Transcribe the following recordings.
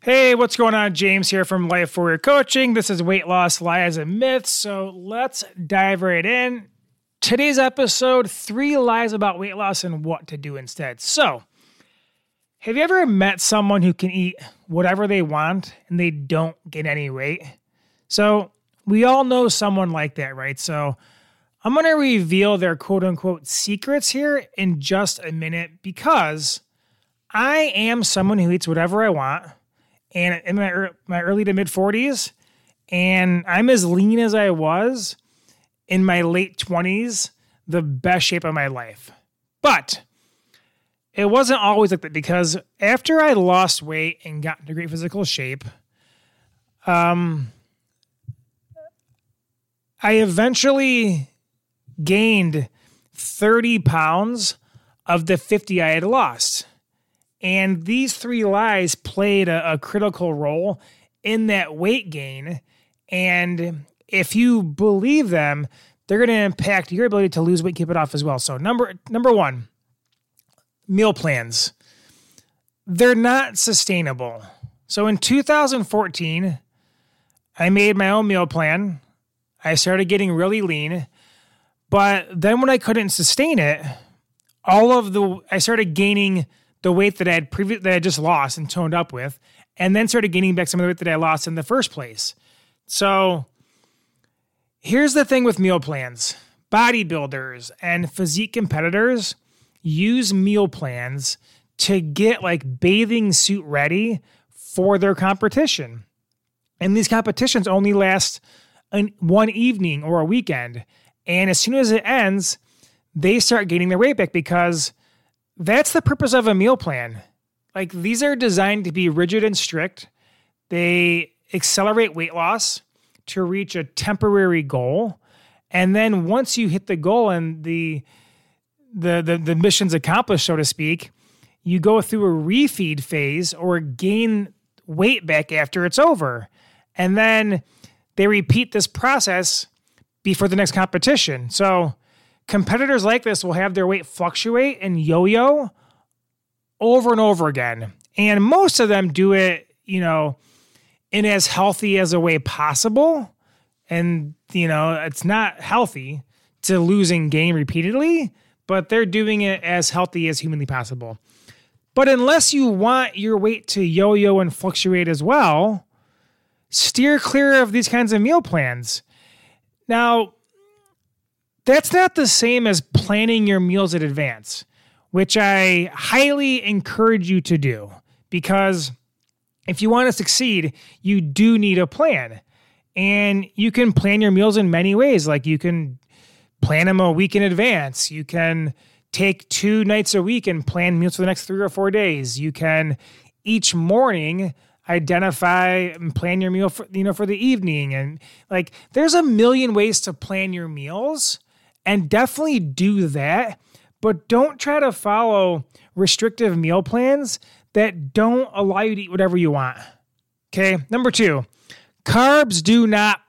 Hey, what's going on? James here from Life Warrior Coaching. This is Weight Loss Lies and Myths. So let's dive right in. Today's episode three lies about weight loss and what to do instead. So, have you ever met someone who can eat whatever they want and they don't get any weight? So, we all know someone like that, right? So, I'm going to reveal their quote unquote secrets here in just a minute because I am someone who eats whatever I want and in my, my early to mid 40s, and I'm as lean as I was in my late 20s, the best shape of my life. But it wasn't always like that because after I lost weight and got into great physical shape, um, I eventually gained 30 pounds of the 50 I had lost. And these three lies played a, a critical role in that weight gain. And if you believe them, they're going to impact your ability to lose weight, keep it off as well. So number number one, meal plans. They're not sustainable. So in 2014, I made my own meal plan. I started getting really lean, but then when I couldn't sustain it, all of the I started gaining the weight that I had previous that I just lost and toned up with, and then started gaining back some of the weight that I lost in the first place. So here's the thing with meal plans. Bodybuilders and physique competitors use meal plans to get like bathing suit ready for their competition. And these competitions only last an, one evening or a weekend. And as soon as it ends, they start gaining their weight back because that's the purpose of a meal plan. Like these are designed to be rigid and strict. They accelerate weight loss to reach a temporary goal. And then once you hit the goal and the the the, the mission's accomplished, so to speak, you go through a refeed phase or gain weight back after it's over. And then they repeat this process before the next competition. So competitors like this will have their weight fluctuate and yo-yo over and over again. And most of them do it, you know, in as healthy as a way possible. And, you know, it's not healthy to losing gain repeatedly, but they're doing it as healthy as humanly possible. But unless you want your weight to yo yo and fluctuate as well, steer clear of these kinds of meal plans. Now, that's not the same as planning your meals in advance, which I highly encourage you to do because if you want to succeed, you do need a plan. And you can plan your meals in many ways. Like you can plan them a week in advance. You can take two nights a week and plan meals for the next three or four days. You can each morning identify and plan your meal for you know for the evening and like there's a million ways to plan your meals and definitely do that, but don't try to follow restrictive meal plans that don't allow you to eat whatever you want. Okay. Number two, carbs do not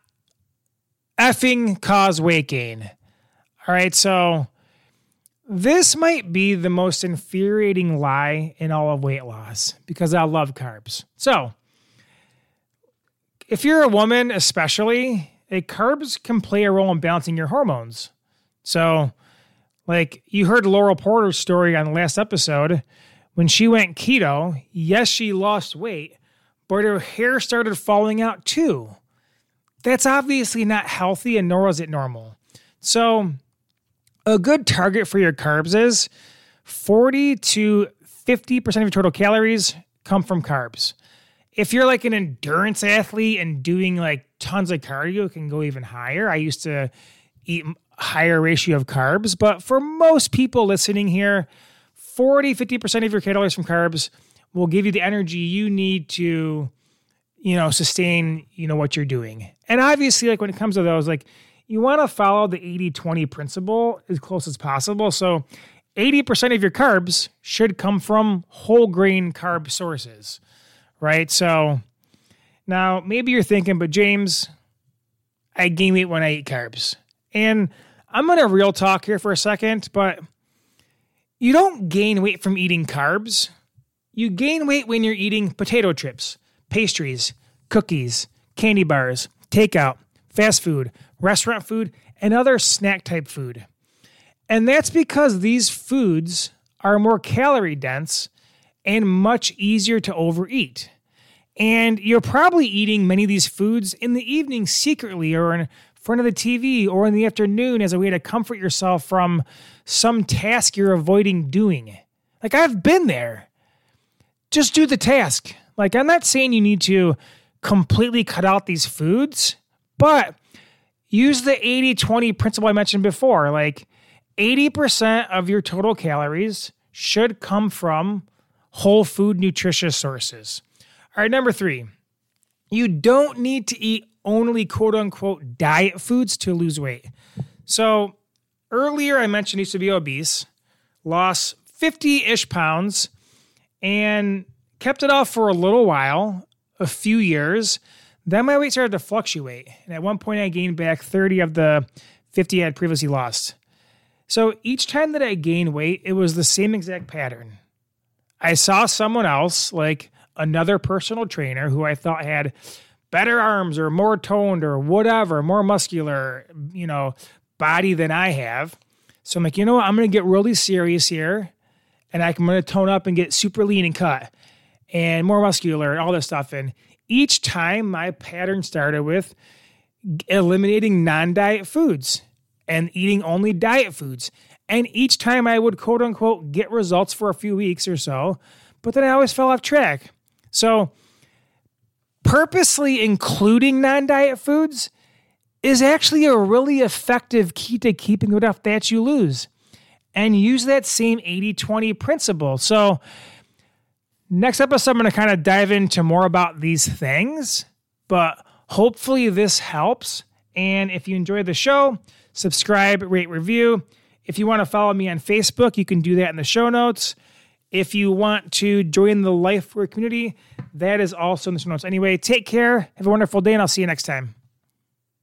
effing cause weight gain. All right. So this might be the most infuriating lie in all of weight loss because I love carbs. So if you're a woman, especially, a carbs can play a role in balancing your hormones. So, like you heard Laurel Porter's story on the last episode. When she went keto, yes, she lost weight, but her hair started falling out too. That's obviously not healthy and nor is it normal. So, a good target for your carbs is 40 to 50% of your total calories come from carbs. If you're like an endurance athlete and doing like tons of cardio, can go even higher. I used to eat higher ratio of carbs. But for most people listening here, 40, 50% of your calories from carbs will give you the energy you need to, you know, sustain, you know, what you're doing. And obviously, like when it comes to those, like you want to follow the 80 20 principle as close as possible. So 80% of your carbs should come from whole grain carb sources, right? So now maybe you're thinking, but James, I gain weight when I eat carbs. And I'm going to real talk here for a second, but you don't gain weight from eating carbs. You gain weight when you're eating potato chips, pastries, cookies, candy bars, takeout, fast food, restaurant food, and other snack type food. And that's because these foods are more calorie dense and much easier to overeat. And you're probably eating many of these foods in the evening secretly or in front of the TV or in the afternoon as a way to comfort yourself from some task you're avoiding doing. Like I've been there. Just do the task. Like I'm not saying you need to completely cut out these foods, but use the 80 20 principle I mentioned before. Like 80% of your total calories should come from whole food nutritious sources. All right, number three, you don't need to eat only quote unquote diet foods to lose weight. So earlier I mentioned I used to be obese, lost 50 ish pounds, and kept it off for a little while, a few years. Then my weight started to fluctuate. And at one point I gained back 30 of the 50 I had previously lost. So each time that I gained weight, it was the same exact pattern. I saw someone else, like another personal trainer who I thought had better arms or more toned or whatever, more muscular, you know, body than I have. So I'm like, you know what? I'm going to get really serious here and I'm going to tone up and get super lean and cut and more muscular and all this stuff. And each time my pattern started with eliminating non diet foods and eating only diet foods. And each time I would quote unquote get results for a few weeks or so, but then I always fell off track. So, purposely including non diet foods is actually a really effective key to keeping the off that you lose. And use that same 80 20 principle. So, next episode, I'm going to kind of dive into more about these things, but hopefully, this helps. And if you enjoy the show, subscribe, rate, review. If you want to follow me on Facebook, you can do that in the show notes. If you want to join the Life community, that is also in the show notes. Anyway, take care. Have a wonderful day, and I'll see you next time.